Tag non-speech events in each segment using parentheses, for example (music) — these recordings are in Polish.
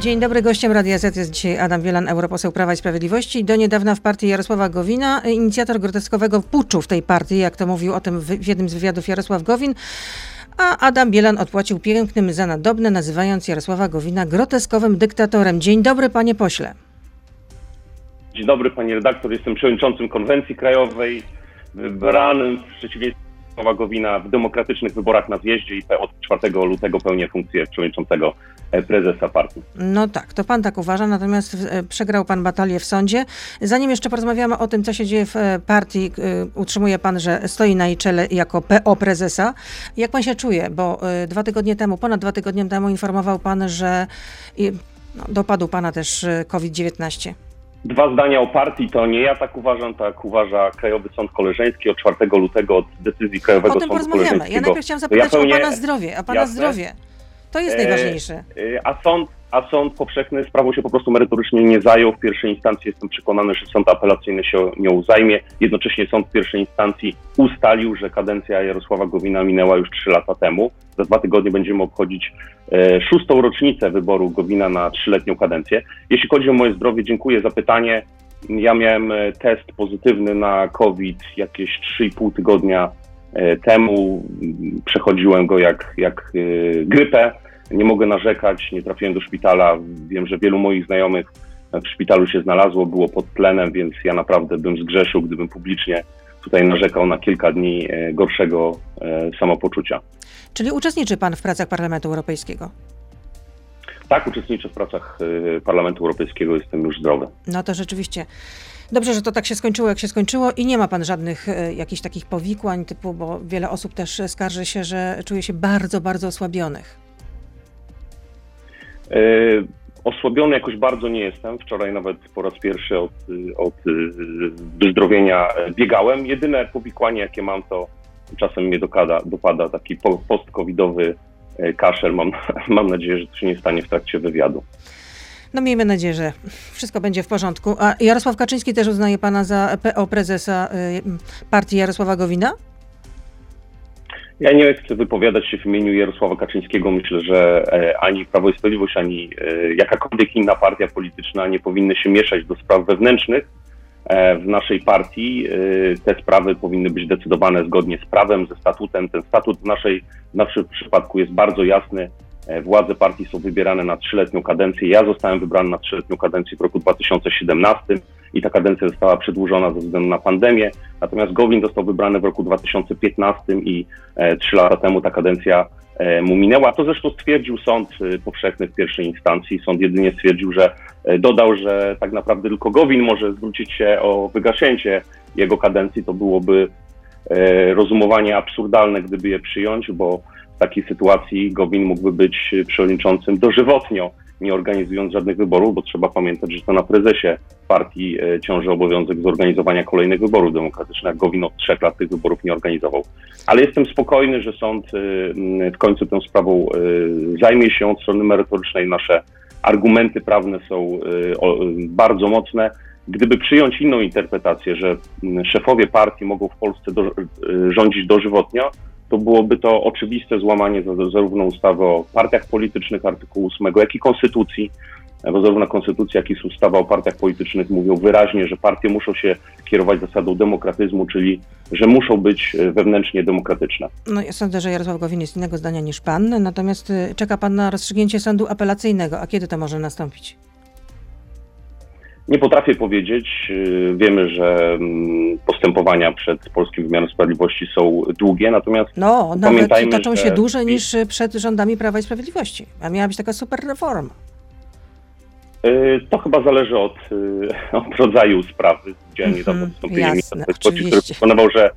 Dzień dobry, gościem Radia Z jest dzisiaj Adam Wielan, europoseł Prawa i Sprawiedliwości. Do niedawna w partii Jarosława Gowina, inicjator groteskowego puczu w tej partii, jak to mówił o tym w jednym z wywiadów Jarosław Gowin. A Adam Bielan odpłacił pięknym za nadobne, nazywając Jarosława Gowina groteskowym dyktatorem. Dzień dobry, panie pośle. Dzień dobry, pani redaktor. Jestem przewodniczącym konwencji krajowej, wybranym w przeciwieństwie Jarosława Gowina w demokratycznych wyborach na zjeździe i od 4 lutego pełnię funkcję przewodniczącego e, prezesa partii. No tak, to pan tak uważa, natomiast e, przegrał pan batalię w sądzie. Zanim jeszcze porozmawiamy o tym, co się dzieje w e, partii, utrzymuje pan, że stoi na jej czele jako PO prezesa. Jak pan się czuje? Bo dwa tygodnie temu, ponad dwa tygodnie temu informował pan, że no, dopadł pana też COVID-19. Dwa zdania o partii, to nie ja tak uważam, tak uważa Krajowy Sąd Koleżeński od 4 lutego od decyzji Krajowego Sądu Koleżeńskiego. O tym porozmawiamy. Ja najpierw chciałam zapytać ja pełnię... o Pana zdrowie, a Pana Jasne. zdrowie. To jest najważniejsze. E, e, a sąd, a sąd powszechny sprawą się po prostu merytorycznie nie zajął. W pierwszej instancji jestem przekonany, że sąd apelacyjny się nią zajmie. Jednocześnie sąd w pierwszej instancji ustalił, że kadencja Jarosława Gowina minęła już trzy lata temu. Za dwa tygodnie będziemy obchodzić e, szóstą rocznicę wyboru Gowina na trzyletnią kadencję. Jeśli chodzi o moje zdrowie, dziękuję za pytanie. Ja miałem e, test pozytywny na COVID jakieś 3,5 tygodnia temu. Przechodziłem go jak, jak e, grypę nie mogę narzekać, nie trafiłem do szpitala. Wiem, że wielu moich znajomych w szpitalu się znalazło, było pod tlenem, więc ja naprawdę bym zgrzeszył, gdybym publicznie tutaj narzekał na kilka dni e, gorszego e, samopoczucia. Czyli uczestniczy Pan w pracach Parlamentu Europejskiego? Tak, uczestniczę w pracach e, Parlamentu Europejskiego, jestem już zdrowy. No to rzeczywiście. Dobrze, że to tak się skończyło, jak się skończyło i nie ma pan żadnych jakichś takich powikłań typu, bo wiele osób też skarży się, że czuje się bardzo, bardzo osłabionych. E, osłabiony jakoś bardzo nie jestem. Wczoraj nawet po raz pierwszy od, od e, wyzdrowienia biegałem. Jedyne powikłanie, jakie mam, to czasem mnie dopada, dopada taki post-covidowy e, kaszel. Mam, (laughs) mam nadzieję, że to się nie stanie w trakcie wywiadu. No miejmy nadzieję, że wszystko będzie w porządku. A Jarosław Kaczyński też uznaje pana za PO prezesa partii Jarosława Gowina? Ja nie chcę wypowiadać się w imieniu Jarosława Kaczyńskiego. Myślę, że e, ani Prawo i Sprawiedliwość, ani e, jakakolwiek inna partia polityczna nie powinny się mieszać do spraw wewnętrznych e, w naszej partii. Te sprawy powinny być decydowane zgodnie z prawem, ze statutem. Ten statut w, naszej, w naszym przypadku jest bardzo jasny. Władze partii są wybierane na trzyletnią kadencję. Ja zostałem wybrany na trzyletnią kadencję w roku 2017 i ta kadencja została przedłużona ze względu na pandemię. Natomiast Gowin został wybrany w roku 2015 i e, trzy lata temu ta kadencja e, mu minęła. To zresztą stwierdził sąd e, powszechny w pierwszej instancji. Sąd jedynie stwierdził, że dodał, że tak naprawdę tylko Gowin może zwrócić się o wygaszenie jego kadencji. To byłoby rozumowanie absurdalne, gdyby je przyjąć, bo takiej sytuacji Gowin mógłby być przewodniczącym dożywotnio nie organizując żadnych wyborów, bo trzeba pamiętać, że to na prezesie partii e, ciąży obowiązek zorganizowania kolejnych wyborów demokratycznych. Gowin od trzech lat tych wyborów nie organizował. Ale jestem spokojny, że sąd e, w końcu tą sprawą e, zajmie się od strony merytorycznej. Nasze argumenty prawne są bardzo mocne. Gdyby przyjąć inną interpretację, że szefowie partii mogą w Polsce do, rządzić dożywotnio, to byłoby to oczywiste złamanie zarówno ustawy o partiach politycznych, artykułu 8, jak i konstytucji, bo zarówno konstytucja, jak i ustawa o partiach politycznych mówią wyraźnie, że partie muszą się kierować zasadą demokratyzmu, czyli że muszą być e, wewnętrznie demokratyczne. No ja sądzę, że Jarosław Gowin jest innego zdania niż pan, natomiast e, czeka pan na rozstrzygnięcie sądu apelacyjnego. A kiedy to może nastąpić? Nie potrafię powiedzieć. Y, wiemy, że mm, postępowania przed polskim wymiarem sprawiedliwości są długie, natomiast. No, nawet toczą się dłużej niż przed rządami Prawa i Sprawiedliwości. A miała być taka super reforma. Y, to chyba zależy od, y, od rodzaju sprawy. Widziałem niedawno wystąpienie ministra który przekonywał, że,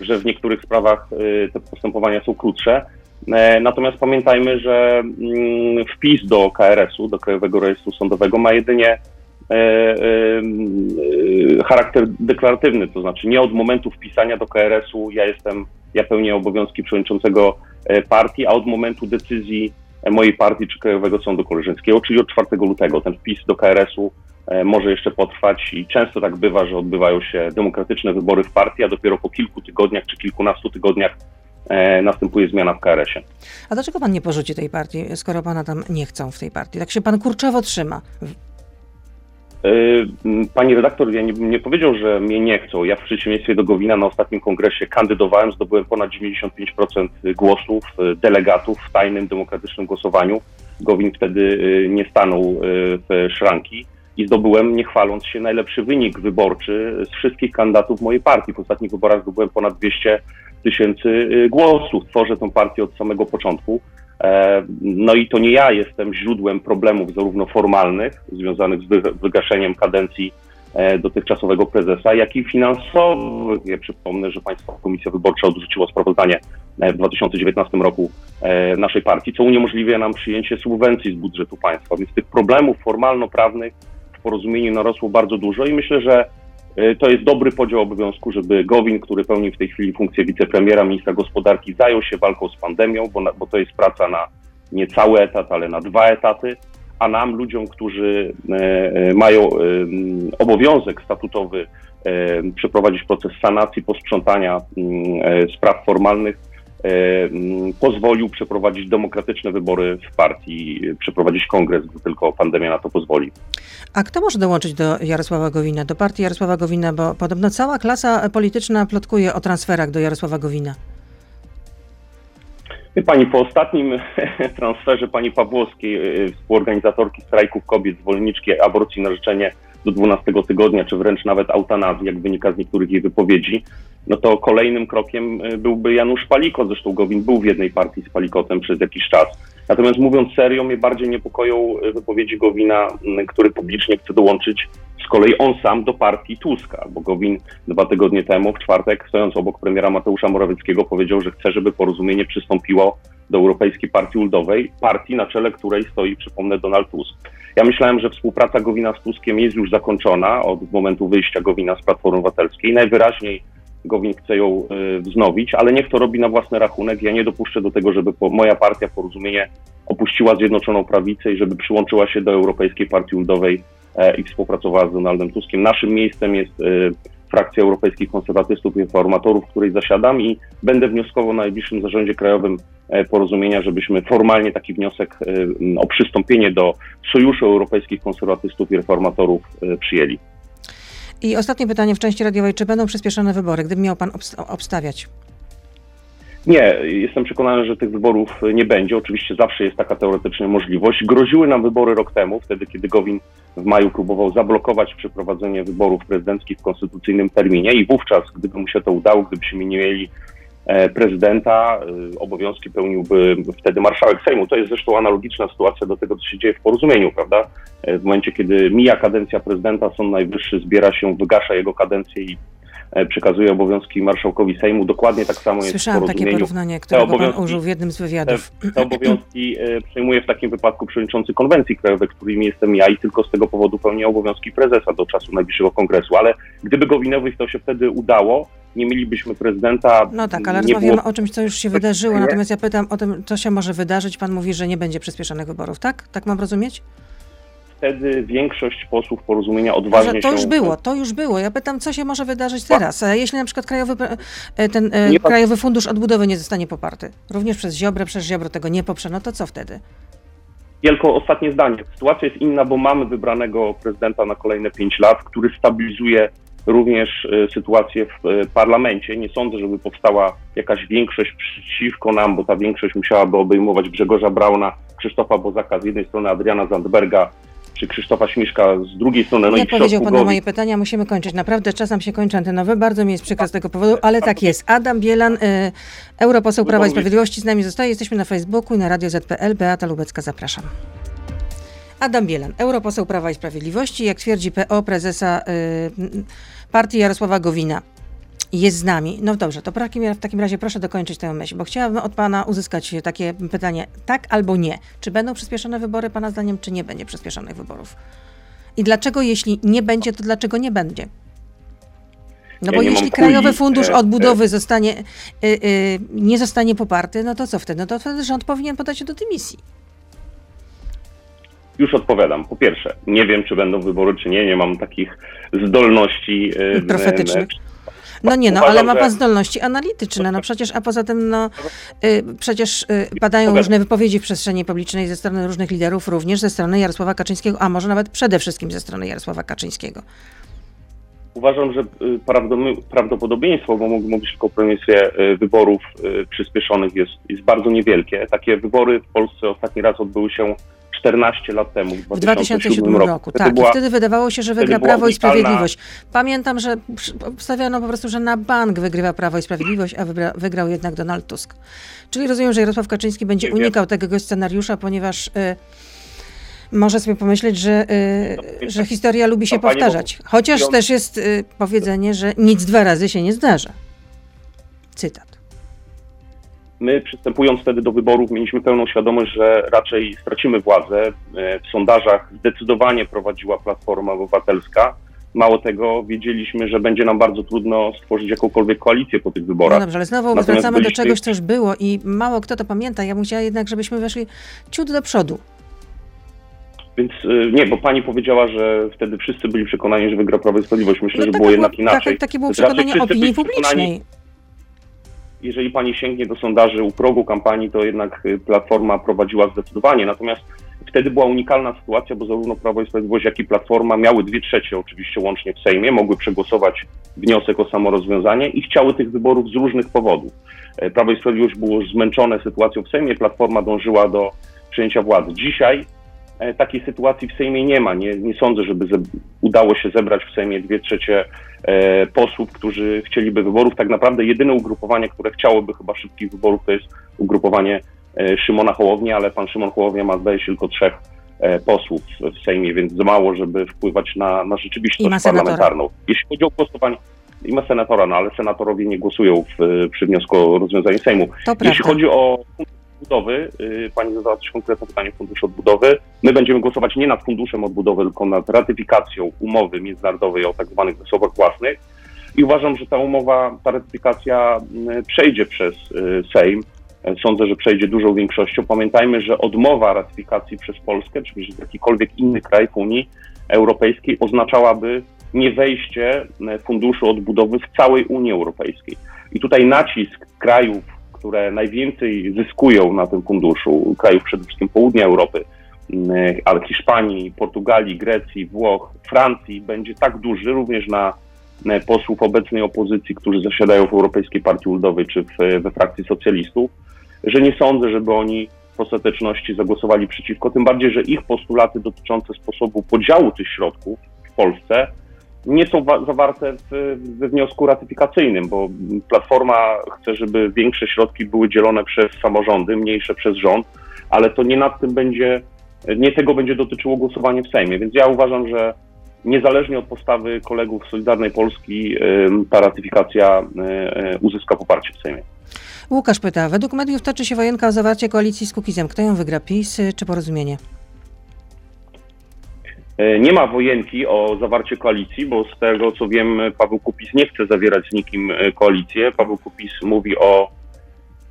że w niektórych sprawach te postępowania są krótsze. E, natomiast pamiętajmy, że mm, wpis do KRS-u, do Krajowego Rejestru Sądowego, ma jedynie charakter deklaratywny, to znaczy nie od momentu wpisania do KRS-u ja jestem, ja pełnię obowiązki przewodniczącego e, partii, a od momentu decyzji mojej partii czy Krajowego Sądu Koleżeńskiego, czyli od 4 lutego. Ten wpis do KRS-u może jeszcze potrwać i często tak bywa, że odbywają się demokratyczne wybory w partii, a dopiero po kilku tygodniach czy kilkunastu tygodniach e, następuje zmiana w KRS-ie. A dlaczego pan nie porzuci tej partii, skoro pana tam nie chcą w tej partii? Tak się pan kurczowo trzyma. Y, pani redaktor, ja nie, nie powiedział, że mnie nie chcą. Ja w przeciwieństwie do Gowina na ostatnim kongresie kandydowałem, zdobyłem ponad 95% głosów y, delegatów w tajnym, demokratycznym głosowaniu. Gowin wtedy y, nie stanął w szranki i zdobyłem, nie chwaląc się, najlepszy wynik wyborczy z wszystkich kandydatów mojej partii. W ostatnich wyborach zdobyłem ponad 200 tysięcy głosów. Tworzę tę partię od samego początku. E, no i to nie ja jestem źródłem problemów zarówno formalnych, związanych z wygaszeniem kadencji e, dotychczasowego prezesa, jak i finansowych. Ja przypomnę, że Państwa Komisja Wyborcza odrzuciła sprawozdanie e, w 2019 roku naszej partii, co uniemożliwia nam przyjęcie subwencji z budżetu państwa. Więc tych problemów formalno-prawnych w porozumieniu narosło bardzo dużo i myślę, że to jest dobry podział obowiązku, żeby Gowin, który pełni w tej chwili funkcję wicepremiera, ministra gospodarki, zajął się walką z pandemią, bo, na, bo to jest praca na nie cały etat, ale na dwa etaty, a nam, ludziom, którzy e, e mają e, obowiązek statutowy e, przeprowadzić proces sanacji, posprzątania e, spraw formalnych, pozwolił przeprowadzić demokratyczne wybory w partii, przeprowadzić kongres, gdy tylko pandemia na to pozwoli. A kto może dołączyć do Jarosława Gowina, do partii Jarosława Gowina, bo podobno cała klasa polityczna plotkuje o transferach do Jarosława Gowina? Wie pani, po ostatnim (laughs) transferze pani Pawłowskiej, y, współorganizatorki strajków kobiet, zwolenniczki aborcji na życzenie do 12 tygodnia, czy wręcz nawet eutanazji, jak wynika z niektórych jej wypowiedzi, no to kolejnym krokiem y, byłby Janusz Palikot. Zresztą Gowin był w jednej partii z Palikotem przez jakiś czas. Natomiast mówiąc serio, mnie bardziej niepokoją y, wypowiedzi Gowina, który publicznie chce dołączyć z kolei on sam do partii Tuska, bo Gowin dwa tygodnie temu, w czwartek, stojąc obok premiera Mateusza Morawieckiego, powiedział, że chce, żeby porozumienie przystąpiło do Europejskiej Partii Ludowej, partii na czele której stoi, przypomnę, Donald Tusk. Ja myślałem, że współpraca Gowina z Tuskiem jest już zakończona od momentu wyjścia Gowina z Platformy Obywatelskiej. Najwyraźniej Gowin chce ją y, wznowić, ale niech to robi na własny rachunek. Ja nie dopuszczę do tego, żeby moja partia Porozumienie opuściła Zjednoczoną Prawicę i żeby przyłączyła się do Europejskiej Partii Ludowej e, i współpracowała z Donaldem Tuskiem. Naszym miejscem jest y, frakcja Europejskich Konserwatystów i Reformatorów, w której zasiadam i będę wnioskował na najbliższym zarządzie krajowym e, porozumienia, żebyśmy formalnie taki wniosek e, o przystąpienie do Sojuszu Europejskich Konserwatystów i Reformatorów przyjęli. I ostatnie pytanie w części radiowej. Czy będą przyspieszone wybory, gdyby miał pan obstawiać? Nie, jestem przekonany, że tych wyborów nie będzie. Oczywiście zawsze jest taka teoretycznie możliwość. Groziły nam wybory rok temu, wtedy kiedy Gowin w maju próbował zablokować przeprowadzenie wyborów prezydenckich w konstytucyjnym terminie i wówczas, gdyby mu się to udało, gdybyśmy nie mieli prezydenta, e, obowiązki pełniłby wtedy marszałek Sejmu. To jest zresztą analogiczna sytuacja do tego, co się dzieje w porozumieniu, prawda? E, w momencie, kiedy mija kadencja prezydenta, Sąd Najwyższy zbiera się, wygasza jego kadencję i przekazuje obowiązki marszałkowi Sejmu. Dokładnie tak samo jest Słyszałam w takie porównanie, którego pan użył w jednym z wywiadów. Te, te obowiązki przejmuje w takim wypadku przewodniczący konwencji krajowej, którym jestem ja i tylko z tego powodu pełnię obowiązki prezesa do czasu najbliższego kongresu. Ale gdyby Gowinowi to się wtedy udało, nie mielibyśmy prezydenta. No tak, ale rozmawiamy było... o czymś, co już się wydarzyło, natomiast ja pytam o tym, co się może wydarzyć. Pan mówi, że nie będzie przyspieszonych wyborów, tak? Tak mam rozumieć? Wtedy większość posłów porozumienia odważnie że to już było, to już było. Ja pytam, co się może wydarzyć teraz? Jeśli na przykład Krajowy, e, ten e, nie Krajowy Fundusz Odbudowy nie zostanie poparty, również przez Ziobrę, przez Ziobro tego nie poprze, no to co wtedy? Wielko ostatnie zdanie. Sytuacja jest inna, bo mamy wybranego prezydenta na kolejne pięć lat, który stabilizuje również e, sytuację w e, parlamencie. Nie sądzę, żeby powstała jakaś większość przeciwko nam, bo ta większość musiałaby obejmować Grzegorza Brauna, Krzysztofa Bozaka z jednej strony, Adriana Zandberga czy Krzysztofa Śmiszka z drugiej strony. No Nie odpowiedział Pan na moje pytania, musimy kończyć. Naprawdę czas nam się kończy antenowy. Bardzo mi jest przykro z tego powodu, ale tak jest. Adam Bielan, y, europoseł Prawa i Sprawiedliwości z nami zostaje. Jesteśmy na Facebooku i na Radio ZPL. Beata Lubecka, zapraszam. Adam Bielan, europoseł Prawa i Sprawiedliwości, jak twierdzi PO prezesa y, partii Jarosława Gowina jest z nami. No dobrze, to w takim razie proszę dokończyć tę myśl, bo chciałabym od Pana uzyskać takie pytanie, tak albo nie. Czy będą przyspieszone wybory Pana zdaniem, czy nie będzie przyspieszonych wyborów? I dlaczego, jeśli nie będzie, to dlaczego nie będzie? No ja bo jeśli Krajowy Fundusz e, Odbudowy e. zostanie, y, y, nie zostanie poparty, no to co wtedy? No to wtedy rząd powinien podać się do dymisji. Już odpowiadam. Po pierwsze, nie wiem, czy będą wybory, czy nie. Nie mam takich zdolności e, profetycznych. No nie, no ale ma pan zdolności analityczne, no przecież, a poza tym, no y, przecież y, padają różne wypowiedzi w przestrzeni publicznej ze strony różnych liderów, również ze strony Jarosława Kaczyńskiego, a może nawet przede wszystkim ze strony Jarosława Kaczyńskiego. Uważam, że y, prawdopodobieństwo, bo mógł mówić tylko o y, wyborów y, przyspieszonych jest, jest bardzo niewielkie. Takie wybory w Polsce ostatni raz odbyły się 14 lat temu, w W 2007 roku, Wtedy tak. była- I wtedy wydawało się, że wygra Prawo i Sprawiedliwość. Pamiętam, że obstawiano po prostu, że na bank wygrywa Prawo i Sprawiedliwość, a wygrał jednak Donald Tusk. Czyli rozumiem, że Jarosław Kaczyński będzie Nie wiem. unikał tego scenariusza, ponieważ y, może sobie pomyśleć, że, y, że historia lubi się Kampanię powtarzać. Chociaż mówiąc- też jest y, powiedzenie, że nic dwa razy się nie zdarza. Cytat. My przystępując wtedy do wyborów mieliśmy pełną świadomość, że raczej stracimy władzę. E, W sondażach zdecydowanie prowadziła Platforma Obywatelska. Mało tego, wiedzieliśmy, że będzie nam bardzo trudno stworzyć jakąkolwiek koalicję po tych No wyborach. dobrze, ale znowu Natomiast wracamy do czegoś, co już było i mało kto to pamięta. Ja bym chciała jednak, żebyśmy weszli ciut do przodu. Więc y, nie, bo pani powiedziała, że wtedy wszyscy byli przekonani, że wygra Prawo i Sprawiedliwość. Myślę, No że było jednak inaczej. Takie, takie było przekonanie opinii publicznej. Jeżeli pani sięgnie do sondaży u progu kampanii, to jednak y, Platforma prowadziła zdecydowanie. Natomiast wtedy była unikalna sytuacja, bo zarówno Prawo i Sprawiedliwość, jak i Platforma miały dwie trzecie oczywiście łącznie w Sejmie, mogły przegłosować wniosek o samorozwiązanie i chciały tych wyborów z różnych powodów. E, Prawo i Sprawiedliwość było zmęczone sytuacją w Sejmie, Platforma dążyła do przejęcia władzy. Dzisiaj takiej sytuacji w Sejmie nie ma. Nie, nie sądzę, żeby udało się zebrać w Sejmie dwie trzecie e, posłów, którzy chcieliby wyborów. Tak naprawdę jedyne ugrupowanie, które chciałoby chyba szybkich wyborów, to jest ugrupowanie e, Szymona Hołowni, ale pan Szymon Hołownia ma zdaje się tylko trzech e, posłów w Sejmie, więc za mało, żeby wpływać na, na rzeczywistość parlamentarną. Jeśli chodzi o głosowanie, i ma senatora, no ale senatorowie nie głosują w, przy wniosku o rozwiązanie Sejmu. To Jeśli prawda. chodzi o odbudowy, y, pani zadała coś konkretne pytanie o fundusz odbudowy. My będziemy głosować nie nad funduszem odbudowy, tylko nad ratyfikacją umowy międzynarodowej o tak zwanych zasobach własnych. I uważam, że ta umowa, ta ratyfikacja y, przejdzie przez y, Sejm. Sądzę, że przejdzie dużą większością. Pamiętajmy, że odmowa ratyfikacji przez Polskę, czy przez jakikolwiek inny kraj w Unii Europejskiej oznaczałaby nie wejście e, funduszu odbudowy w całej Unii Europejskiej. I tutaj nacisk krajów, które najwięcej zyskują na tym funduszu, krajów przede wszystkim południa Europy, m, ale Hiszpanii, Portugalii, Grecji, Włoch, Francji, będzie tak duży również na e, posłów obecnej opozycji, którzy zasiadają w Europejskiej Partii Ludowej czy w, we frakcji socjalistów, że nie sądzę, żeby oni w ostateczności zagłosowali przeciwko, tym bardziej, że ich postulaty dotyczące sposobu podziału tych środków w Polsce nie są wa- zawarte w, we wniosku ratyfikacyjnym, bo Platforma chce, żeby większe środki były dzielone przez samorządy, mniejsze przez rząd, ale to nie nad tym będzie, nie tego będzie dotyczyło głosowanie w Sejmie. Więc ja uważam, że niezależnie od postawy kolegów Solidarnej Polski, ta ratyfikacja y, y, uzyska poparcie w Sejmie. Łukasz pyta, według mediów toczy się wojenka o zawarcie koalicji z Kukizem. Kto ją wygra, PiS y, czy porozumienie? E, Nie ma wojenki o zawarcie koalicji, bo z tego co wiem, Paweł Kupis nie chce zawierać z nikim e, koalicję. Paweł Kupis mówi o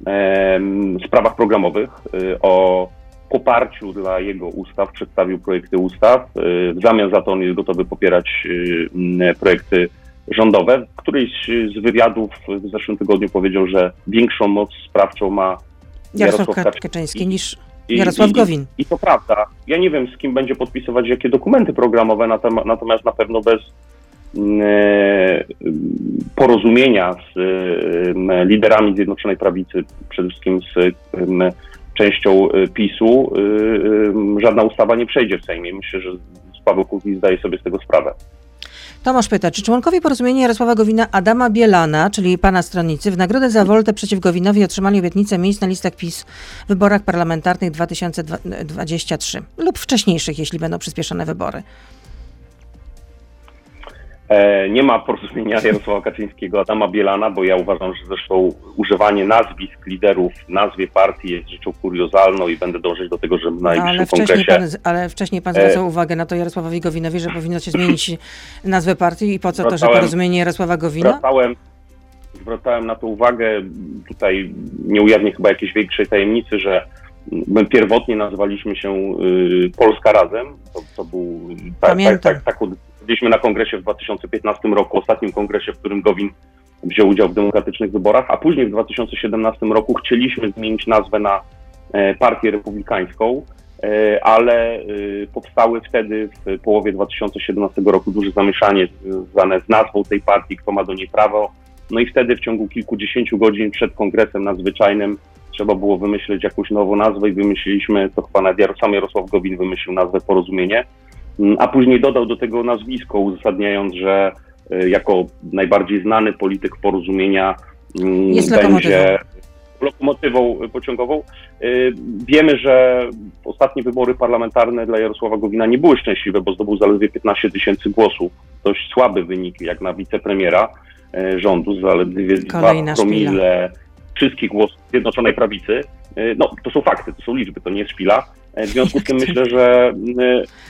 em, sprawach programowych, e, o poparciu dla jego ustaw, przedstawił projekty ustaw. E, W zamian za to on jest gotowy popierać e, projekty rządowe. Któryś z wywiadów w zeszłym tygodniu powiedział, że większą moc sprawczą ma Jarosław Jarosław Ka- Kaczyński. Kaczyński niż i- Jarosław i- Gowin. I to prawda. Ja nie wiem, z kim będzie podpisywać jakie dokumenty programowe, natom- natomiast na pewno bez mm, e, porozumienia z liderami Zjednoczonej Prawicy, przede wszystkim z częścią e, PiSu, e, żadna ustawa nie przejdzie w Sejmie. Myślę, że Paweł Kukiz zdaje sobie z tego sprawę. Tomasz pyta, czy członkowie porozumienia Jarosława Gowina Adama Bielana, czyli pana stronnicy, w nagrodę za woltę przeciw Gowinowi otrzymali obietnicę miejsc na listach PiS w wyborach parlamentarnych 2023 lub wcześniejszych, jeśli będą przyspieszone wybory? E, Nie ma porozumienia (laughs) Jarosława Kaczyńskiego, Adama Bielana, bo ja uważam, że zresztą używanie nazwisk liderów w nazwie partii jest rzeczą kuriozalną i będę dążyć do tego, że w No, ale, najbliższym wcześniej kongresie... pan, ale wcześniej pan E, zwracał uwagę na to Jarosławowi Gowinowi, że powinno się zmienić (laughs) nazwę partii i po co to, że porozumienie Jarosława Gowina? Zwracałem, zwracałem na to uwagę, tutaj nie ujawnię chyba jakiejś większej tajemnicy, że my pierwotnie nazwaliśmy się y, Polska Razem. To, to był tak, tak, Pamiętam. tak, tak byliśmy na kongresie w 2015 roku, ostatnim kongresie, w którym Gowin wziął udział w demokratycznych wyborach, a później w 2017 roku chcieliśmy zmienić nazwę na Partię Republikańską, ale powstały wtedy w połowie 2017 roku duże zamieszanie związane z nazwą tej partii, kto ma do niej prawo. No i wtedy w ciągu kilkudziesięciu godzin przed kongresem nadzwyczajnym trzeba było wymyślić jakąś nową nazwę i wymyśliliśmy, to chyba nawet sam Jarosław Gowin wymyślił nazwę Porozumienie, a później dodał do tego nazwisko, uzasadniając, że y, jako najbardziej znany polityk Porozumienia mm, Jest będzie lokomotywą pociągową. Y, wiemy, że ostatnie wybory parlamentarne dla Jarosława Gowina nie były szczęśliwe, bo zdobył zaledwie 15 tysięcy głosów. Dość słaby wynik jak na wicepremiera y, rządu, zaledwie 2 promile wszystkich głosów Zjednoczonej Prawicy. No, to są fakty, to są liczby, to nie jest szpila. E, w związku z tym myślę, że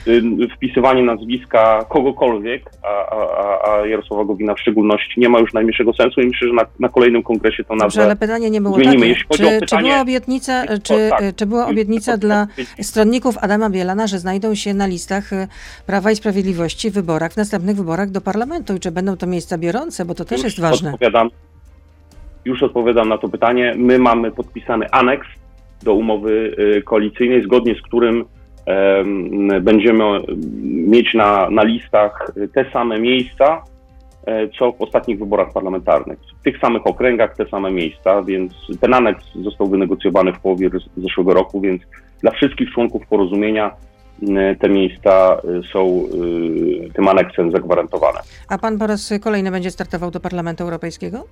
e, wpisywanie nazwiska kogokolwiek, a, a, a Jarosława Gowina w szczególności, nie ma już najmniejszego sensu i myślę, że na, na kolejnym kongresie to Dobrze, ale pytanie nie było zmienimy. takie. Czy, pytanie, czy była obietnica, czy, tak, czy była obietnica dla stronników Adama Bielana, że znajdą się na listach Prawa i Sprawiedliwości w wyborach, w następnych wyborach do parlamentu i czy będą to miejsca biorące, bo to też jest ważne. Odpowiadam, już odpowiadam na to pytanie. My mamy podpisany aneks do umowy y, koalicyjnej, zgodnie z którym będziemy mieć na, na listach te same miejsca, e, co w ostatnich wyborach parlamentarnych. W tych samych okręgach te same miejsca, więc ten aneks został wynegocjowany w połowie zeszłego roku, więc dla wszystkich członków porozumienia te miejsca y, są y, tym aneksem zagwarantowane. A pan po raz kolejny będzie startował do Parlamentu Europejskiego?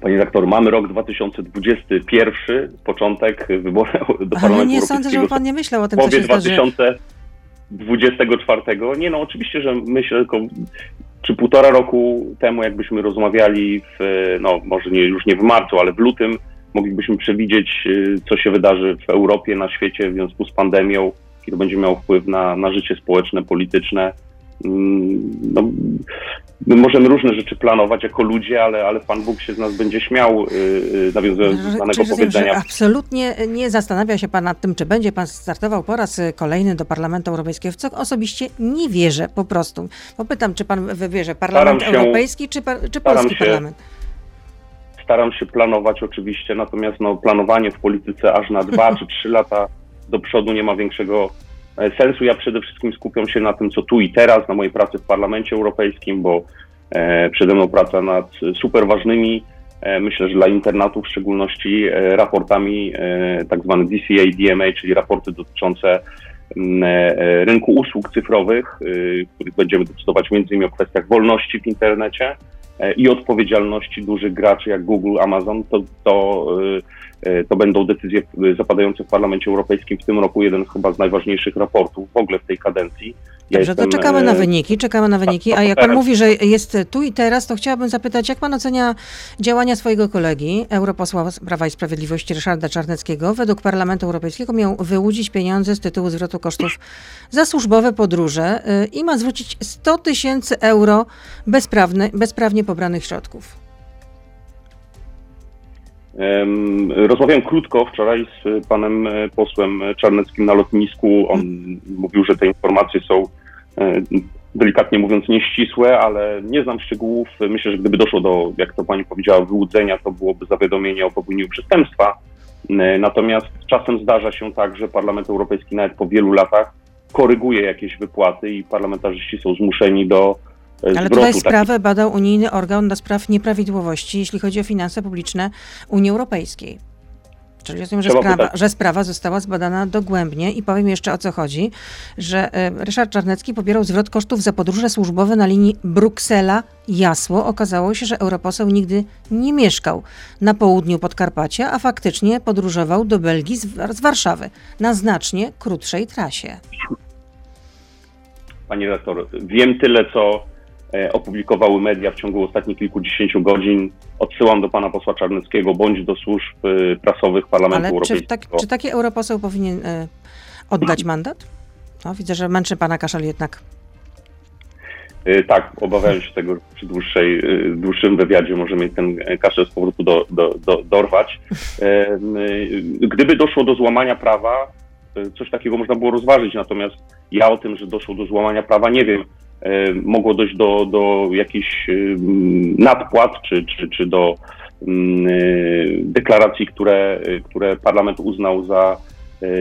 Panie redaktor, mamy rok 2021, początek wyboru do Ale Parlamentu nie sądzę, że pan nie myślał o tym, co się 2024. Nie no, oczywiście, że myślę, tylko czy półtora roku temu, jakbyśmy rozmawiali, w, no może nie, już nie w marcu, ale w lutym, moglibyśmy przewidzieć, y, co się wydarzy w Europie, na świecie w związku z pandemią, jaki to będzie miało wpływ na, na życie społeczne, polityczne. Mm, no, my możemy różne rzeczy planować jako ludzie, ale, ale Pan Bóg się z nas będzie śmiał, yy, nawiązując do znanego powiedzenia. absolutnie nie zastanawia się Pan nad tym, czy będzie Pan startował po raz kolejny do Parlamentu Europejskiego, w co osobiście nie wierzę po prostu. Bo pytam, czy Pan wybierze Parlament się, Europejski, czy, czy Polski się, Parlament? Staram się planować oczywiście, natomiast no, planowanie w polityce aż na dwa (laughs) czy trzy lata do przodu nie ma większego sensu. Ja przede wszystkim skupiam się na tym, co tu i teraz, na mojej pracy w Parlamencie Europejskim, bo e, przede mną praca nad super ważnymi, e, myślę, że dla internatów w szczególności, raportami tak zwane DCA, DMA, czyli raporty dotyczące rynku usług cyfrowych, w których będziemy decydować innymi o kwestiach wolności w internecie i odpowiedzialności dużych graczy jak Google, Amazon, to, to E, to będą decyzje zapadające w Parlamencie Europejskim w tym roku, jeden chyba z najważniejszych raportów w ogóle w tej kadencji. Dobrze, to czekamy na e, wyniki, czekamy na wyniki, a jak pan mówi, że jest tu i teraz, to chciałabym zapytać, jak pan ocenia działania swojego kolegi, europosła Prawa i Sprawiedliwości Ryszarda Czarneckiego? Według Parlamentu Europejskiego miał wyłudzić pieniądze z tytułu zwrotu kosztów za służbowe podróże e, i ma zwrócić 100 tysięcy euro bezprawnie pobranych środków. Rozmawiałem krótko wczoraj z panem e, posłem Czarneckim na lotnisku. On mówił, że te informacje są e, delikatnie mówiąc nieścisłe, ale nie znam szczegółów. Myślę, że gdyby doszło do, jak to pani powiedziała, wyłudzenia, to byłoby zawiadomienie o popełnieniu przestępstwa. E, natomiast czasem zdarza się tak, że Parlament Europejski nawet po wielu latach koryguje jakieś wypłaty i parlamentarzyści są zmuszeni do ale tutaj sprawę badał unijny organ do spraw nieprawidłowości, jeśli chodzi o finanse publiczne Unii Europejskiej. Czyli rozumiem, że sprawa, że sprawa została zbadana dogłębnie i powiem jeszcze o co chodzi, że e, Ryszard Czarnecki pobierał zwrot kosztów za podróże służbowe na linii Bruksela-Jasło. Okazało się, że europoseł nigdy nie mieszkał na południu Podkarpacia, a faktycznie podróżował do Belgii z, Warszawy na znacznie krótszej trasie. Pani redaktor, wiem tyle, co opublikowały media w ciągu ostatnich kilkudziesięciu godzin. Odsyłam do pana posła Czarneckiego bądź do służb e, prasowych Parlamentu Ale Europejskiego. Czy, tak, czy taki europoseł powinien e, oddać mandat? No, widzę, że męczy pana Kaszal jednak. Tak, obawiałem się tego, że przy dłuższej, dłuższym wywiadzie możemy ten kaszel z powrotu do, do, do, dorwać. Gdyby doszło do złamania prawa, coś takiego można było rozważyć, natomiast ja o tym, że doszło do złamania prawa nie wiem. Mogło dojść do, do jakichś nadpłat czy, czy, czy do deklaracji, które, które parlament uznał za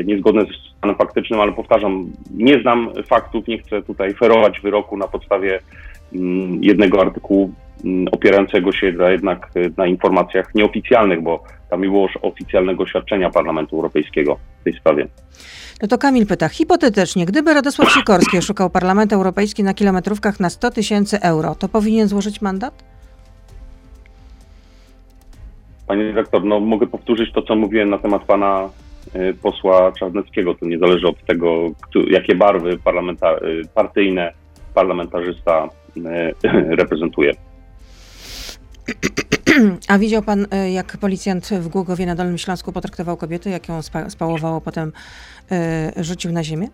niezgodne z stanem faktycznym, ale powtarzam, nie znam faktów, nie chcę tutaj ferować wyroku na podstawie jednego artykułu. Mm, opierającego się jednak y, na informacjach nieoficjalnych, bo tam nie było oficjalnego oświadczenia Parlamentu Europejskiego w tej sprawie. No to Kamil pyta, hipotetycznie, gdyby Radosław Sikorski oszukał Parlament Europejski na kilometrówkach na 100 tysięcy euro, to powinien złożyć mandat? Panie dyrektor, no mogę powtórzyć to, co mówiłem na temat pana y, posła Czarneckiego. To nie zależy od tego, jakie barwy parlamenta- y, partyjne parlamentarzysta (laughs) reprezentuje. A widział pan, e, jak policjant w Głogowie na Dolnym Śląsku potraktował kobietę, jak ją spa spałowało, potem y, rzucił na ziemię?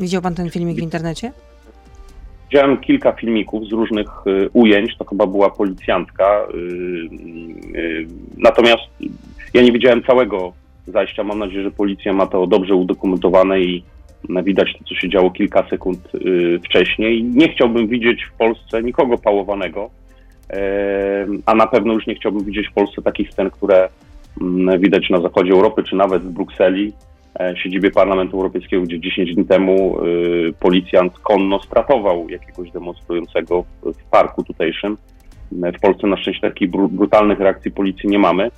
Widział pan ten filmik w internecie? Widziałem kilka filmików z różnych y, ujęć, to chyba była policjantka. Y, y, natomiast ja nie widziałem całego zajścia. Mam nadzieję, że policja ma to dobrze udokumentowane i widać to, co się działo kilka sekund y, wcześniej. Nie chciałbym widzieć w Polsce nikogo pałowanego, a na pewno już nie chciałbym widzieć w Polsce takich scen, które mm, widać na zachodzie Europy, czy nawet w Brukseli, e, siedzibie Parlamentu Europejskiego, gdzie 10 dni temu y, policjant konno stratował jakiegoś demonstrującego w parku tutejszym. W Polsce na szczęście takich brutalnych reakcji policji nie mamy.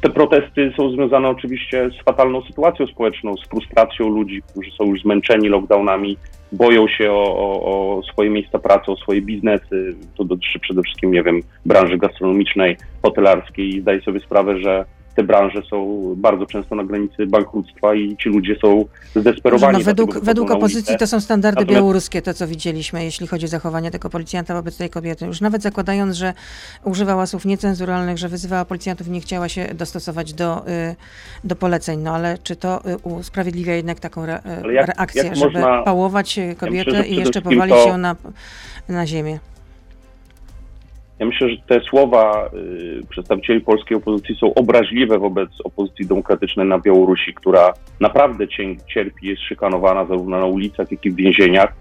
Te protesty są związane oczywiście z fatalną sytuacją społeczną, z frustracją ludzi, którzy są już zmęczeni lockdownami, boją się o, o, o swoje miejsca pracy, o swoje biznesy. To dotyczy przede wszystkim, nie wiem, branży gastronomicznej, hotelarskiej i zdaję sobie sprawę, że te branże są bardzo często na granicy bankructwa i ci ludzie są zdesperowani. No, według według opozycji to są standardy Natomiast... białoruskie, to co widzieliśmy, jeśli chodzi o zachowanie tego policjanta wobec tej kobiety. Już nawet zakładając, że używała słów niecenzuralnych, że wyzywała policjantów, nie chciała się dostosować do, y, do poleceń. No ale czy to y, usprawiedliwia jednak taką re, jak, reakcję, jak żeby można... pałować kobietę ja myślę, i jeszcze powalić to... ją na, na ziemię? Ja myślę, że te słowa y, przedstawicieli polskiej opozycji są obraźliwe wobec opozycji demokratycznej na Białorusi, która naprawdę cierpi, jest szykanowana zarówno na ulicach, jak i w więzieniach.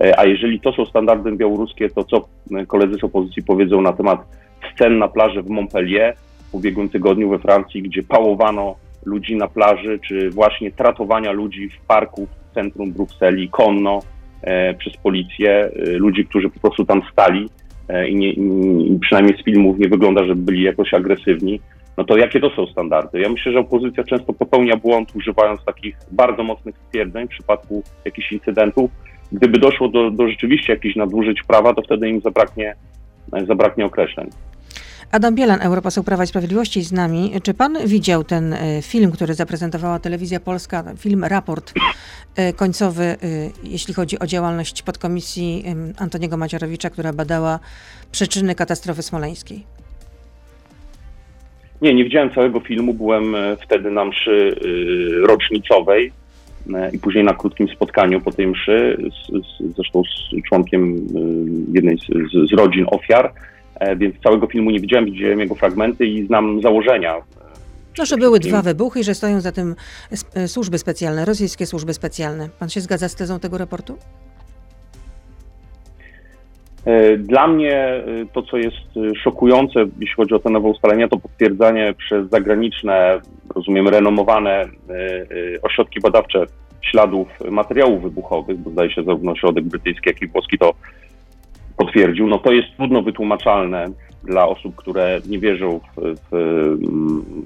E, a jeżeli to są standardy białoruskie, to co koledzy z opozycji powiedzą na temat scen na plaży w Montpellier w ubiegłym tygodniu we Francji, gdzie pałowano ludzi na plaży, czy właśnie tratowania ludzi w parku w centrum Brukseli konno e, przez policję, e, ludzi, którzy po prostu tam stali E, i, nie, przynajmniej z filmów nie wygląda, żeby byli jakoś agresywni, no to jakie to są standardy? Ja myślę, że opozycja często popełnia błąd, używając takich bardzo mocnych stwierdzeń w przypadku jakichś incydentów. Gdyby doszło do, do rzeczywiście jakichś nadużyć prawa, to wtedy im zabraknie, zabraknie określeń. Adam Bielan, Europoseł Prawa i Sprawiedliwości z nami. Czy pan widział ten e, film, który zaprezentowała Telewizja Polska, film, raport e, końcowy, e, jeśli chodzi o działalność podkomisji Antoniego Macierowicza, która badała przyczyny katastrofy smoleńskiej? Nie, nie widziałem całego filmu. Byłem wtedy na mszy rocznicowej i później na krótkim spotkaniu po tej mszy, z, z, zresztą z członkiem jednej z, z rodzin ofiar. E, więc całego filmu nie widziałem, widziałem jego fragmenty i znam założenia. No, że były dwa wybuchy i że stoją za tym e, służby specjalne, rosyjskie służby specjalne. Pan się zgadza z tezą tego raportu? E, dla mnie to, co jest szokujące, jeśli chodzi o te nowe ustalenia, to potwierdzanie przez zagraniczne, rozumiem, renomowane ośrodki badawcze śladów materiałów wybuchowych, bo zdaje się zarówno ośrodek brytyjski, jak i włoski to potwierdził, no to jest trudno wytłumaczalne dla osób, które nie wierzą w, w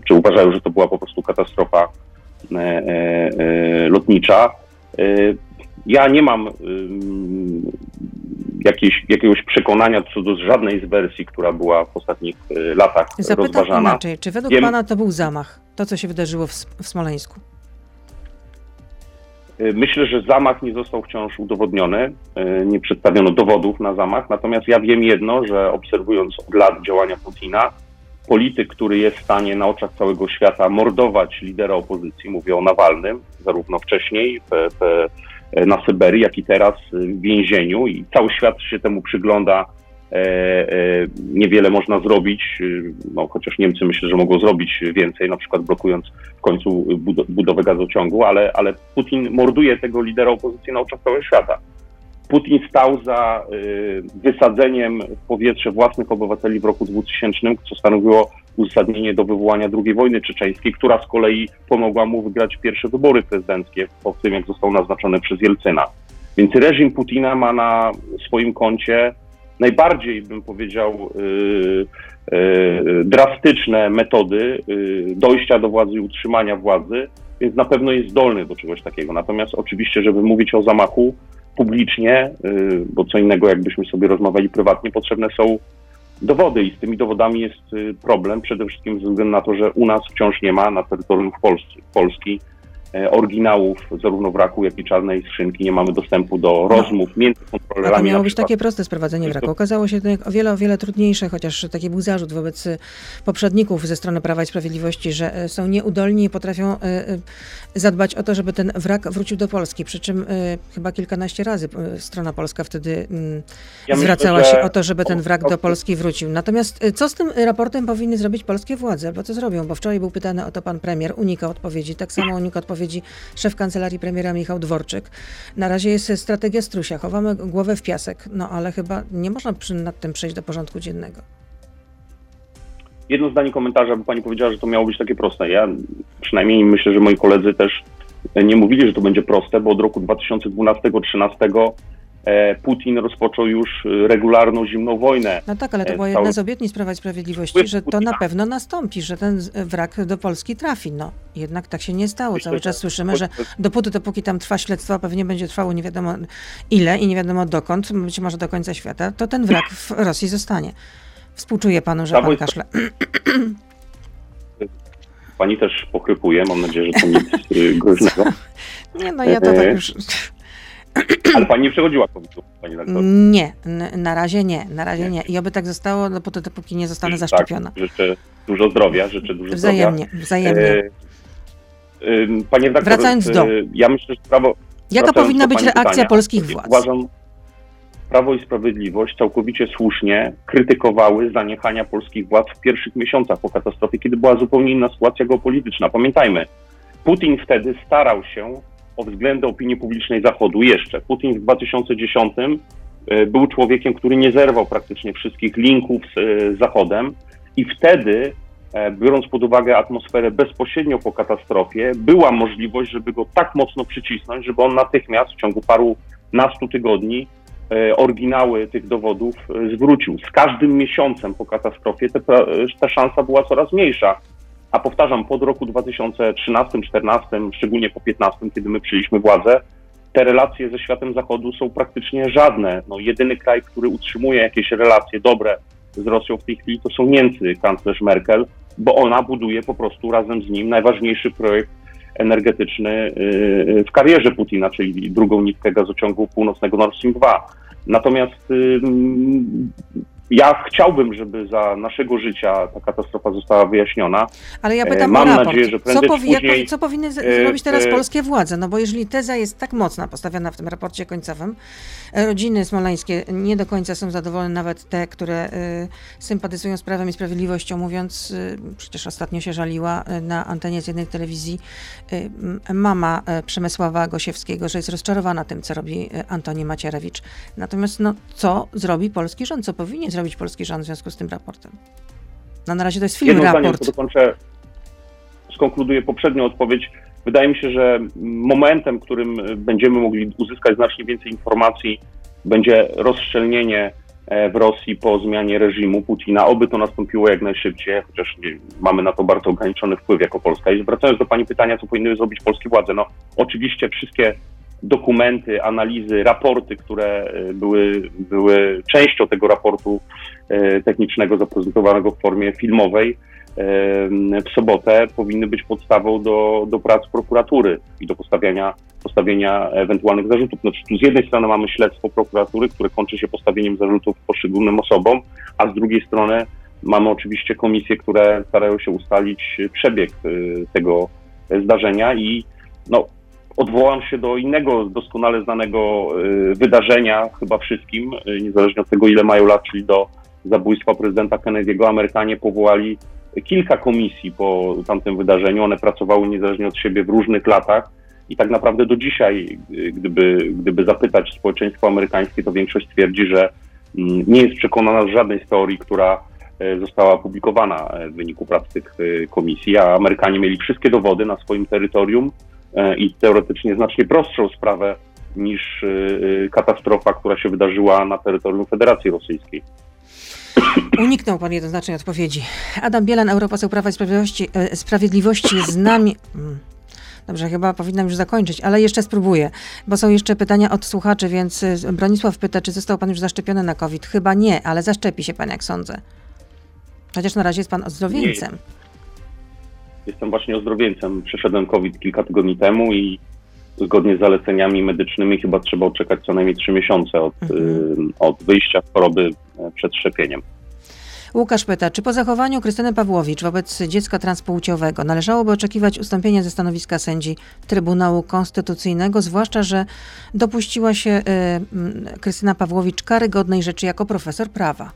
czy uważają, że to była po prostu katastrofa e, e, e lotnicza. Ja nie mam jakiejś, jakiegoś przekonania co do żadnej z wersji, która była w ostatnich latach Zapytam rozważana. inaczej, czy według Wiem, Pana to był zamach, to co się wydarzyło w, w Smoleńsku? Y, myślę, że zamach nie został wciąż udowodniony, y, nie przedstawiono dowodów na zamach, natomiast ja wiem jedno, że obserwując od lat działania Putina, polityk, który jest w stanie na oczach całego świata mordować lidera opozycji, mówię o Nawalnym, zarówno wcześniej w, w, na Syberii, jak i teraz w więzieniu i cały świat się temu przygląda niewiele można zrobić, e, no, chociaż Niemcy myślę, że mogą zrobić więcej, na przykład blokując w końcu budowę gazociągu, ale, ale Putin morduje tego lidera opozycji na oczach całego świata. Putin stał za y, wysadzeniem w powietrze własnych obywateli w roku 2000, co stanowiło uzasadnienie do wywołania II wojny czeczeńskiej, która z kolei pomogła mu wygrać pierwsze wybory prezydenckie po tym, jak został naznaczony przez Jelcyna. Więc reżim Putina ma na swoim koncie najbardziej, bym powiedział, yy, yy, drastyczne metody yy, dojścia do władzy i utrzymania władzy, więc na pewno jest zdolny do czegoś takiego. Natomiast oczywiście, żeby mówić o zamachu publicznie, y, bo co innego jakbyśmy sobie rozmawiali prywatnie, potrzebne są dowody i z tymi dowodami jest y, problem, przede wszystkim ze względu na to, że u nas wciąż nie ma na terytorium Polski, Polski oryginałów zarówno wraku, jak i czarnej skrzynki. Nie mamy dostępu do no. rozmów no. między kontrolerami. A to miało być takie proste sprowadzenie wraku. Okazało się to o wiele, o wiele trudniejsze, chociaż taki był zarzut wobec e, poprzedników ze strony Prawa i Sprawiedliwości, że e, są nieudolni i potrafią zadbać o to, żeby ten wrak wrócił do Polski. Przy czym chyba kilkanaście razy strona polska wtedy mm, ja zwracała myślę, się o to, żeby ten wrak do Polski wrócił. Natomiast co z tym raportem powinny zrobić polskie władze? Albo co zrobią? Bo wczoraj był pytany o to pan premier, unika odpowiedzi. Tak samo unika odpowiedzi odpowiedzi szef kancelarii premiera Michał Dworczyk. Na razie jest strategia strusia, chowamy głowę w piasek, no ale chyba nie można przy, nad tym przejść do porządku dziennego. Jedno zdanie komentarza, bo pani powiedziała, że to miało być takie proste. Ja przynajmniej myślę, że moi koledzy też nie mówili, że to będzie proste, bo od roku 2012-2013 E, Putin rozpoczął już regularną zimną wojnę. No tak, ale to e, była jedna z obietnic Prawa i Sprawiedliwości, że to na pewno nastąpi, że ten wrak do Polski trafi. No jednak tak się nie stało. Cały czas słyszymy, że dopóty, dopóki tam trwa śledztwo, pewnie będzie trwało nie wiadomo ile i nie wiadomo dokąd, być może do końca świata, to ten wrak w Rosji zostanie. Współczuję panu, że pan kaszle. Pani też pochrypuje, mam nadzieję, że to nic y, groźnego. (laughs) Nie, no ja to tak już... (clears throat) Ale pani nie przechodziła COVID-u, pani doktor? Nie, na razie nie, na razie nie. nie. I oby tak zostało, dopóty, dopóki nie zostanę tak, zaszczepiona. Życzę dużo zdrowia, życzę dużo wzajemnie, zdrowia. Wzajemnie, e, Panie redaktor, Wracając do... E, ja myślę, że prawo... Jaka powinna być reakcja pytania, polskich władz? Uważam, Prawo i Sprawiedliwość całkowicie słusznie krytykowały zaniechania polskich władz w pierwszych miesiącach po katastrofie, kiedy była zupełnie inna sytuacja geopolityczna. Pamiętajmy, Putin wtedy starał się o względy opinii publicznej Zachodu jeszcze. Putin w 2010 e, był człowiekiem, który nie zerwał praktycznie wszystkich linków z e, Zachodem i wtedy, e, biorąc pod uwagę atmosferę bezpośrednio po katastrofie, była możliwość, żeby go tak mocno przycisnąć, żeby on natychmiast w ciągu paru nastu tygodni oryginały tych dowodów zwrócił. Z każdym miesiącem po katastrofie ta szansa była coraz mniejsza a powtarzam, pod roku 2013-2014, szczególnie po 2015, kiedy my przyjęliśmy władzę, te relacje ze światem zachodu są praktycznie żadne. No, jedyny kraj, który utrzymuje jakieś relacje dobre z Rosją w tej chwili, to są Niemcy, kanclerz Merkel, bo ona buduje po prostu razem z nim najważniejszy projekt energetyczny yy, w karierze Putina, czyli drugą nitkę gazociągu północnego Nord Stream 2. Natomiast yy, ja chciałbym, żeby za naszego życia ta katastrofa została wyjaśniona. Ale ja pytam Mam o raport. nadzieję, że prędzej co, powi później, co powinny zrobić teraz e, polskie władze? No bo jeżeli teza jest tak mocna postawiona w tym raporcie końcowym, e, rodziny smoleńskie nie do końca są zadowolone, nawet te, które sympatyzują z Prawem i Sprawiedliwością, mówiąc, przecież ostatnio się żaliła na antenie z jednej telewizji mama Przemysława Gosiewskiego, że jest rozczarowana tym, co robi Antoni Macierewicz. Natomiast no, co zrobi polski rząd? Co powinien zrobić polski rząd w związku z tym raportem? No na razie to jest film Jedno raport. Zdanie, dokończę, skonkluduję poprzednią odpowiedź. Wydaje mi się, że momentem, którym będziemy mogli uzyskać znacznie więcej informacji, będzie rozszczelnienie e, w Rosji po zmianie reżimu Putina. Oby to nastąpiło jak najszybciej, chociaż mamy na to bardzo ograniczony wpływ jako Polska. I wracając do Pani pytania, co powinny zrobić polskie władze, no oczywiście wszystkie dokumenty, analizy, raporty, które e, były, były częścią tego raportu e, technicznego zaprezentowanego w formie filmowej e, w sobotę powinny być podstawą do, do prac prokuratury i do postawiania, postawienia ewentualnych zarzutów. Znaczy, tu z jednej strony mamy śledztwo prokuratury, które kończy się postawieniem zarzutów poszczególnym osobom, a z drugiej strony mamy oczywiście komisje, które starają się ustalić przebieg tego zdarzenia i no, odwołam się do innego doskonale znanego y, wydarzenia, chyba wszystkim, y, niezależnie od tego, ile mają lat, czyli do zabójstwa prezydenta Kennedy'ego. Amerykanie powołali kilka komisji po tamtym wydarzeniu. One pracowały niezależnie od siebie w różnych latach I tak naprawdę do dzisiaj, gdyby, gdyby zapytać społeczeństwo amerykańskie, to większość twierdzi, że mm, nie jest przekonana z żadnej teorii, która została opublikowana w wyniku prac tych komisji, a Amerykanie mieli wszystkie dowody na swoim terytorium i teoretycznie znacznie prostszą sprawę niż katastrofa, która się wydarzyła na terytorium Federacji Rosyjskiej. Uniknął pan jednoznacznej odpowiedzi. Adam Bielan, Europoseł Prawa i Sprawiedliwości, e, Sprawiedliwości z nami. Mm. Dobrze, chyba powinnam już zakończyć, ale jeszcze spróbuję, bo są jeszcze pytania od słuchaczy, więc e, Bronisław pyta, czy został pan już zaszczepiony na COVID? Chyba nie, ale zaszczepi się pan, jak sądzę. Chociaż na razie jest pan ozdrowieńcem. Nie. Jestem właśnie ozdrowieńcem. Przeszedłem COVID kilka tygodni temu i zgodnie z zaleceniami medycznymi chyba trzeba oczekać co najmniej trzy miesiące od, mhm. od wyjścia z choroby e, przed szczepieniem. Łukasz pyta, czy po zachowaniu Krystyny Pawłowicz wobec dziecka transpłciowego należałoby oczekiwać ustąpienia ze stanowiska sędzi Trybunału Konstytucyjnego, zwłaszcza, że dopuściła się y, Krystyna Pawłowicz karygodnej rzeczy jako profesor prawa?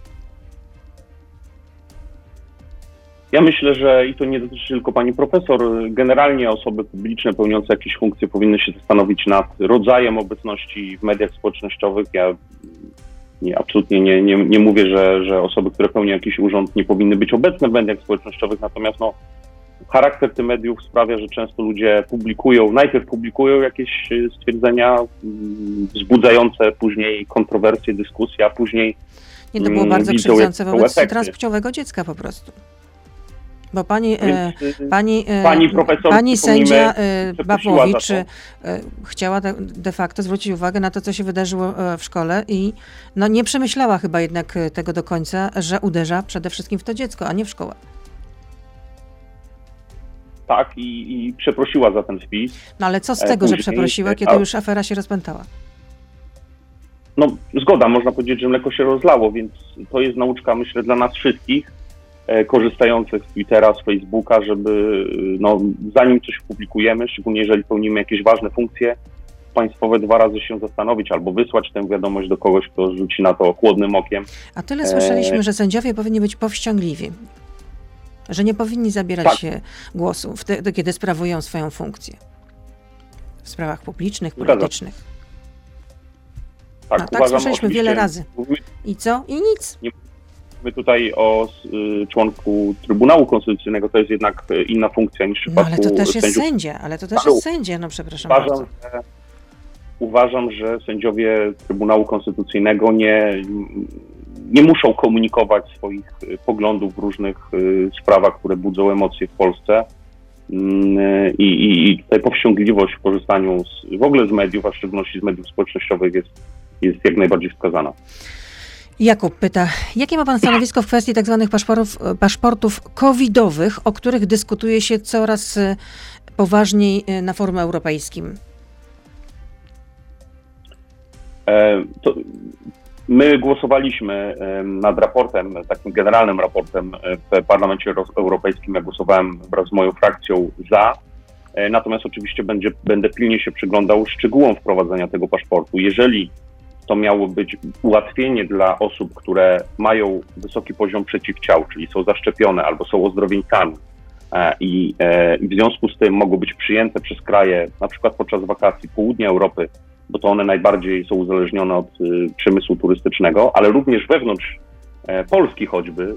Ja myślę, że i to nie dotyczy tylko pani profesor, generalnie osoby publiczne pełniące jakieś funkcje powinny się zastanowić nad rodzajem obecności w mediach społecznościowych. Ja nie, absolutnie nie, nie, nie mówię, że, że osoby, które pełnią jakiś urząd nie powinny być obecne w mediach społecznościowych, natomiast no, charakter tych mediów sprawia, że często ludzie publikują, najpierw publikują jakieś stwierdzenia mm, wzbudzające później kontrowersje, dyskusje, a później nie, to było mm, bardzo krzywdzące wobec transpłciowego dziecka po prostu. Bo pani, e, pani, e, pani, profesor, pani sędzia e, Babowicz chciała de facto zwrócić uwagę na to, co się wydarzyło w szkole i no, nie przemyślała chyba jednak tego do końca, że uderza przede wszystkim w to dziecko, a nie w szkołę. Tak, i, i przeprosiła za ten wpis. No ale co z tego, Później, że przeprosiła, kiedy już afera się rozpętała? No zgoda, można powiedzieć, że mleko się rozlało, więc to jest nauczka, myślę, dla nas wszystkich korzystających z Twittera, z Facebooka, żeby no, zanim coś publikujemy, szczególnie jeżeli pełnimy jakieś ważne funkcje państwowe, dwa razy się zastanowić albo wysłać tę wiadomość do kogoś, kto rzuci na to chłodnym okiem. A tyle słyszeliśmy, e... że sędziowie powinni być powściągliwi, że nie powinni zabierać tak. się głosu wtedy, kiedy sprawują swoją funkcję w sprawach publicznych, politycznych. Tak, no, tak słyszeliśmy wiele razy. I co? I nic. Nie, mówimy tutaj o y, członku Trybunału Konstytucyjnego, to jest jednak y, inna funkcja niż w przypadku No ale to też jest sędzia, ale to też jest sędzia, no przepraszam uważam, bardzo. Że, uważam, że sędziowie Trybunału Konstytucyjnego nie, nie muszą komunikować swoich y, poglądów w różnych sprawach, które budzą emocje w Polsce. Mm, I, i, i tutaj powściągliwość w korzystaniu z, w ogóle z mediów, a w szczególności z mediów społecznościowych jest, jest jak najbardziej wskazana. Jakub pyta, jakie ma Pan stanowisko w kwestii tzw. Tak paszportów, paszportów covidowych, o których dyskutuje się coraz e, poważniej e, na forum europejskim? E, to my głosowaliśmy nad raportem, takim generalnym raportem w Parlamencie Europejskim. Ja głosowałem wraz z moją frakcją za. Natomiast oczywiście będzie, będę pilnie się przyglądał szczegółom wprowadzenia tego paszportu. Jeżeli to miało być ułatwienie dla osób, które mają wysoki poziom przeciwciał, czyli są zaszczepione albo są ozdrowieńcami e, i, e, i w związku z tym mogą być przyjęte przez kraje, na przykład podczas wakacji południa Europy, bo to one najbardziej są uzależnione od y, przemysłu turystycznego, ale również wewnątrz e, Polski choćby.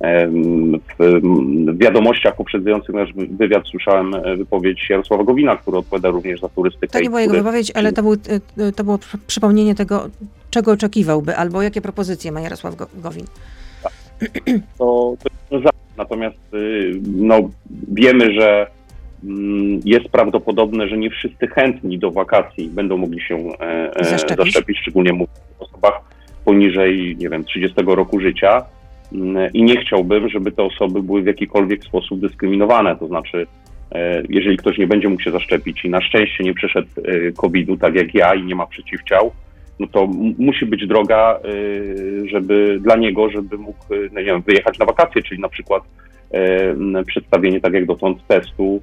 W wiadomościach poprzedzających nasz wywiad słyszałem e, wypowiedź Jarosława Gowina, który odpowiada również za turystykę. To nie była jego wypowiedź, ale to, był, e, e, to było przypomnienie tego, czego oczekiwałby, albo jakie propozycje ma Jarosław Gowin. Tak. To, to jest Natomiast y, no, wiemy, że mm, jest prawdopodobne, że nie wszyscy chętni do wakacji będą mogli się zaszczepić, zaszczepić szczególnie mówię o osobach poniżej, nie wiem, 30 roku życia i nie chciałbym, żeby te osoby były w jakikolwiek sposób dyskryminowane. To znaczy, e, jeżeli ktoś nie będzie mógł się zaszczepić i na szczęście nie przeszedł e, COVID-u, tak jak ja, i nie ma przeciwciał, no to musi być droga, e, żeby dla niego, żeby mógł no nie wiem, wyjechać na wakacje, czyli na przykład przedstawienie, tak jak dotąd, testu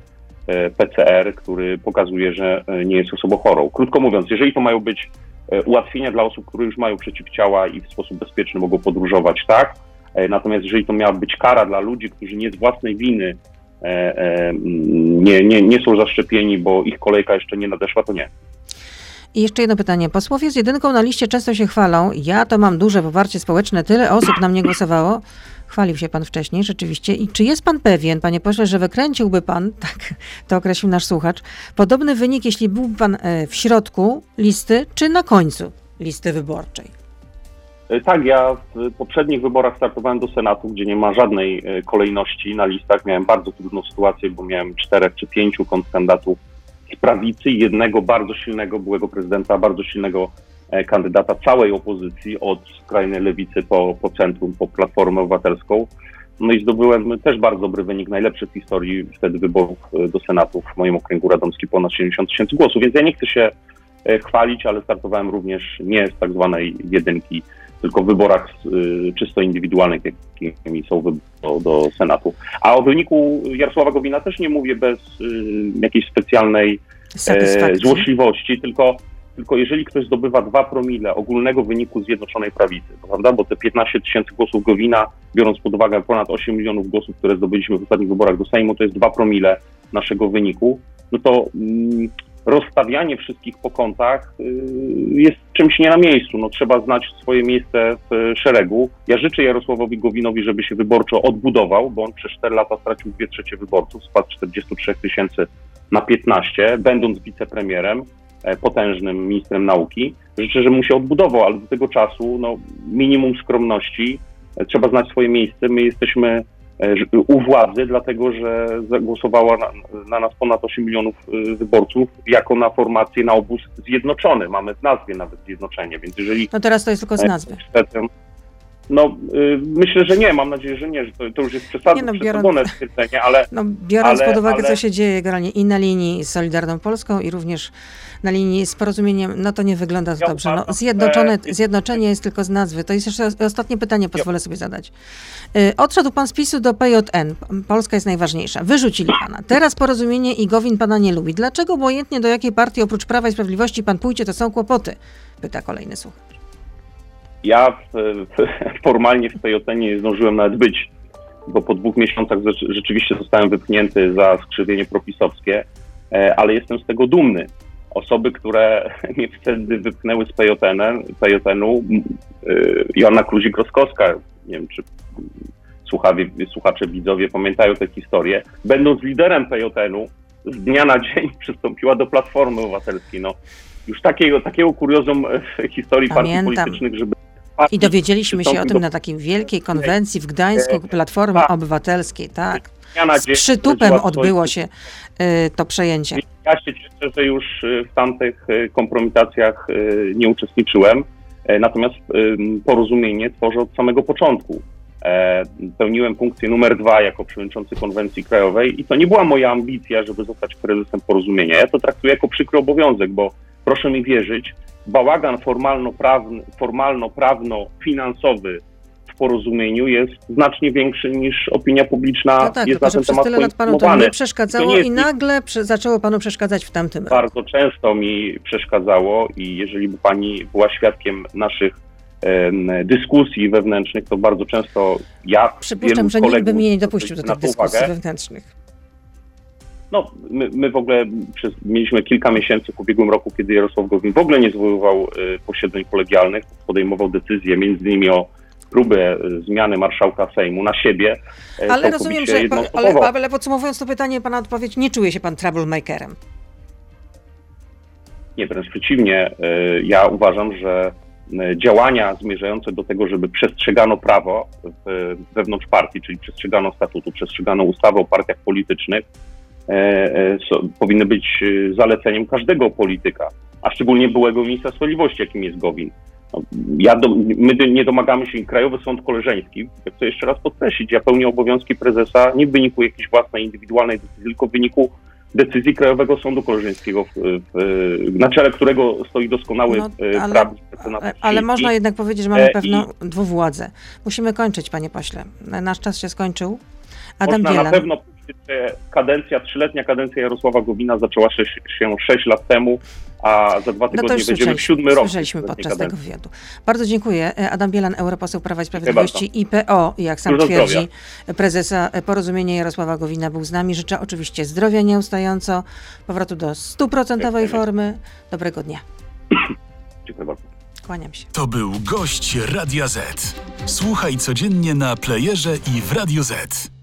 PCR, który pokazuje, że nie jest osobą chorą. Krótko mówiąc, jeżeli to mają być ułatwienia dla osób, które już mają przeciwciała i w sposób bezpieczny mogą podróżować, tak, natomiast jeżeli to miała być kara dla ludzi, którzy nie z własnej winy e, e, nie, nie, nie są zaszczepieni, bo ich kolejka jeszcze nie nadeszła, to nie. I jeszcze jedno pytanie. Posłowie z jedynką na liście często się chwalą. Ja to mam duże poparcie społeczne, tyle osób na mnie głosowało. Chwalił się pan wcześniej, rzeczywiście. I czy jest pan pewien, panie pośle, że wykręciłby pan, (laughs) tak to określił nasz słuchacz, podobny wynik, jeśli byłby pan e, w środku listy, czy na końcu listy wyborczej? E, tak, ja w poprzednich wyborach startowałem do Senatu, gdzie nie ma żadnej e, kolejności na listach. Miałem bardzo trudną sytuację, bo miałem czterech czy pięciu kontrkandydatów z prawicy i jednego bardzo silnego byłego prezydenta, bardzo silnego e, kandydata całej opozycji, od skrajnej lewicy po, po centrum, po Platformę Obywatelską. No i zdobyłem też bardzo dobry wynik, najlepszy w historii wtedy wyborów do Senatu w moim okręgu radomskim, ponad 70 tysięcy głosów, więc ja nie chcę się chwalić, ale startowałem również nie z tak zwanej jedynki tylko w wyborach y, czysto indywidualnych, jakimi są wybory do, do, Senatu. A o wyniku Jarosława Gowina też nie mówię bez y, jakiejś specjalnej e, złośliwości, tylko, tylko jeżeli ktoś zdobywa dwa promile ogólnego wyniku Zjednoczonej Prawicy, prawda, bo te 15 tysięcy głosów Gowina, biorąc pod uwagę ponad 8 milionów głosów, które zdobyliśmy w ostatnich wyborach do Sejmu, to jest dwa promile naszego wyniku, no to mm, rozstawianie wszystkich po kątach y, jest czymś nie na miejscu. No, trzeba znać swoje miejsce w szeregu. Ja życzę Jarosławowi Gowinowi, żeby się wyborczo odbudował, bo on przez 4 lata stracił dwie trzecie wyborców, spadł 43 tysięcy na 15, będąc wicepremierem, e, potężnym ministrem nauki. Życzę, żeby mu się odbudował, ale do tego czasu no, minimum skromności, e, trzeba znać swoje miejsce. My jesteśmy u władzy, dlatego że zagłosowała na, na, nas ponad 8 milionów e, wyborców jako na formację, na obóz zjednoczony. Mamy w nazwie nawet zjednoczenie, więc jeżeli... No teraz to jest tylko z nazwy. No, y, myślę, że nie, mam nadzieję, że nie, że to, to już jest przesadne, no, stwierdzenie, ale... No, biorąc ale, pod uwagę, ale... co się dzieje generalnie i na linii z Solidarną Polską i również na linii z porozumieniem, no to nie wygląda to ja dobrze. No, zjednoczone, zjednoczenie jest tylko z nazwy. To jest jeszcze ostatnie pytanie, pozwolę sobie zadać. Y, odszedł pan z PiSu do PJN. Polska jest najważniejsza. Wyrzucili pana. Teraz porozumienie i Gowin pana nie lubi. Dlaczego obojętnie do jakiej partii oprócz Prawa i Sprawiedliwości pan pójdzie, to są kłopoty? Pyta kolejny słuchacz. Ja formalnie w tej ocenie nie zdążyłem nawet być, bo po dwóch miesiącach rzeczywiście zostałem wypchnięty za skrzywienie propisowskie, e, ale jestem z tego dumny. Osoby, które (laughs) mnie wtedy wypchnęły z PJN-u, e, Joanna Kluzik-Roskowska, nie wiem czy słuchawie, słuchacze, widzowie pamiętają tę historię, będąc liderem PJN-u, z dnia na dzień (laughs) przystąpiła do Platformy Obywatelskiej. No, już takiego, takiego kuriozum w historii Pamiętam. partii politycznych, żeby i dowiedzieliśmy się o tym na takiej wielkiej konwencji w Gdańsku Platformy tak. Obywatelskiej, tak. Z przytupem odbyło się y, to przejęcie. Ja się cieszę, że już y, w tamtych y, kompromitacjach nie uczestniczyłem, e, natomiast porozumienie tworzę od samego początku. E, pełniłem funkcję numer dwa jako przewodniczący konwencji krajowej i to nie była moja ambicja, żeby zostać prezesem porozumienia. Ja to traktuję jako przykry obowiązek, bo proszę mi wierzyć, bałagan formalno-prawny, formalno-prawno-finansowy w porozumieniu jest znacznie większy niż opinia publiczna no tak, jest na ten przez tyle lat panu to nie przeszkadzało to nie i nagle zaczęło panu przeszkadzać w tamtym roku. Bardzo często mi przeszkadzało i jeżeli by pani była świadkiem naszych dyskusji wewnętrznych, to bardzo często ja Przypuszczam, że nikt by mnie nie dopuścił do tych dyskusji uwagę, wewnętrznych. No, my, my w ogóle przez, mieliśmy kilka miesięcy w ubiegłym roku, kiedy Jarosław Gowin w ogóle nie zwoływał y, posiedzeń kolegialnych, podejmował decyzje między innymi o próbę y, zmiany marszałka Sejmu na siebie. Y, ale rozumiem, że, ale, ale podsumowując to pytanie, pana odpowiedź, nie czuje się pan troublemakerem? Nie, wręcz przeciwnie. Ja uważam, że działania zmierzające do tego, żeby przestrzegano prawo wewnątrz partii, czyli przestrzegano statutu, przestrzegano ustawy o partiach politycznych, powinny być e, zaleceniem każdego polityka, a szczególnie byłego ministra sprawiedliwości, jakim jest Gowin. No, ja do, my nie domagamy się, Krajowy Sąd Koleżeński, chcę jeszcze raz podkreślić, ja pełnię obowiązki prezesa nie w wyniku jakiejś własnej, indywidualnej decyzji, tylko w wyniku decyzji Krajowego Sądu Koleżeńskiego, w, w, na czele którego stoi doskonały no, ale, prawnik. Ale, ale można jednak powiedzieć, że mamy pewną dwuwładzę. Musimy kończyć, panie pośle. Nasz czas się skończył. Adam Można Bielan. na pewno kadencja, trzyletnia kadencja Jarosława Gowina zaczęła się, się 6 lat temu, a za dwa No tygodnie już będziemy siódmy rok. słyszeliśmy podczas tego kadencji. wywiadu. Bardzo dziękuję. Adam Bielan, europoseł Prawa i Sprawiedliwości, IPO, jak sam Dużo twierdzi, prezesa e, Porozumienia Jarosława Gowina był z nami. Życzę oczywiście zdrowia nieustająco, powrotu do stuprocentowej formy. Dobrego dnia. (clears throat) Dziękuję bardzo. Kłaniam się. To był gość Radia Z. Słuchaj codziennie na playerze i w Radio Z.